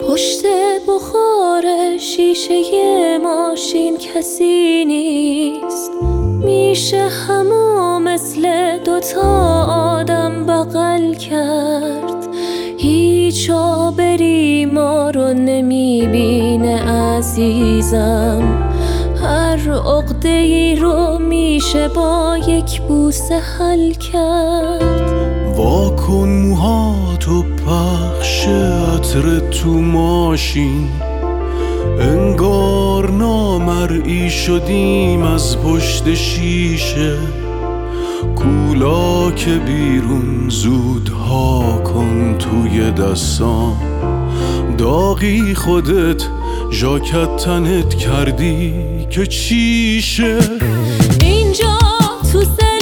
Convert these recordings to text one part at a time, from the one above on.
پشت بخار شیشه ماشین کسی نیست. میشه همو مثل دوتا آدم بغل کرد. هیچ آبری ما رو نمی‌بینه عزیزم. هر عقده ای رو میشه با یک بوسه حل کرد. واکن موهاتو پخش عطر تو ماشین. انگار نامرئی شدیم از پشت شیشه. کولا که بیرون زودها کن توی دستام داغی خودت ژاکت تنت کردی که چیشه؟ اینجا تو سلول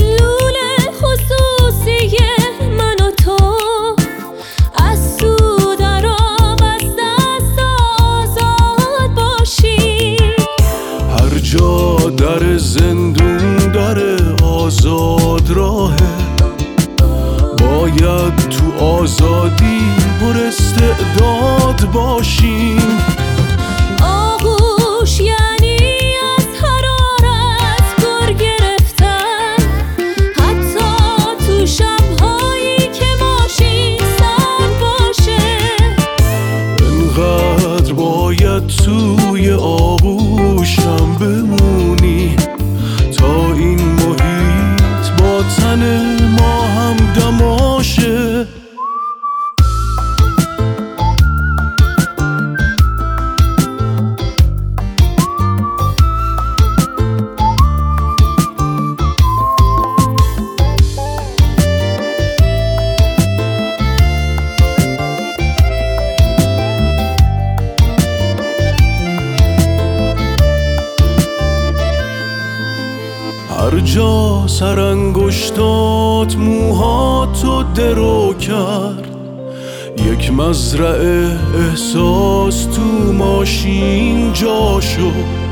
باید تو آزادی پر استعداد باشیم. هر جا سرانگشتات موهاتو درو کرد. یک مزرعه احساس تو ماشین جا شد.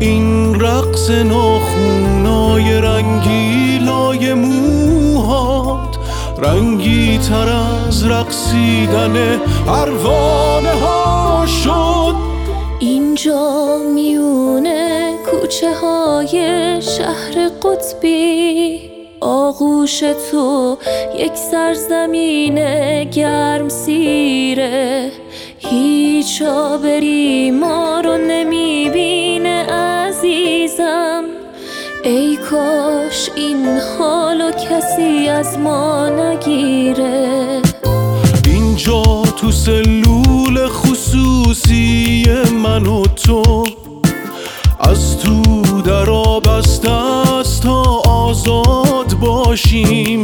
این رقص ناخونای رنگیلای موهات رنگی تر از رقصیدن پروانه ها شد. اینجا کوچه های شهر قطبی. آغوش تو یک سرزمین گرم سیره. هیچ آبری ما رو نمی‌بینه عزیزم. ای کاش این حالو کسی از ما نگیره. اینجا تو سلول خصوصی من و تو باشیم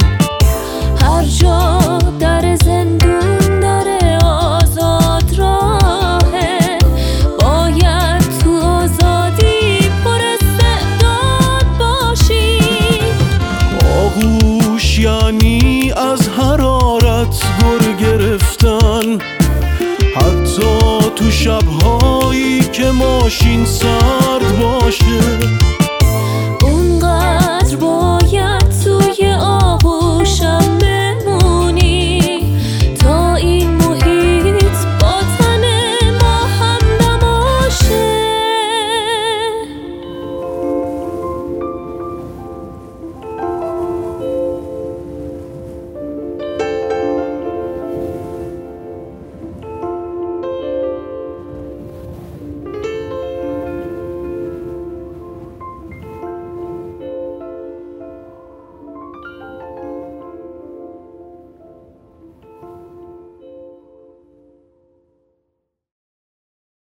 هر جا در زندون داره آزاد راهه باید تو آزادی پر استعداد باشی آغوش یعنی از حرارت گر گرفتن. حتی تو شبهایی که ماشین سرد باشه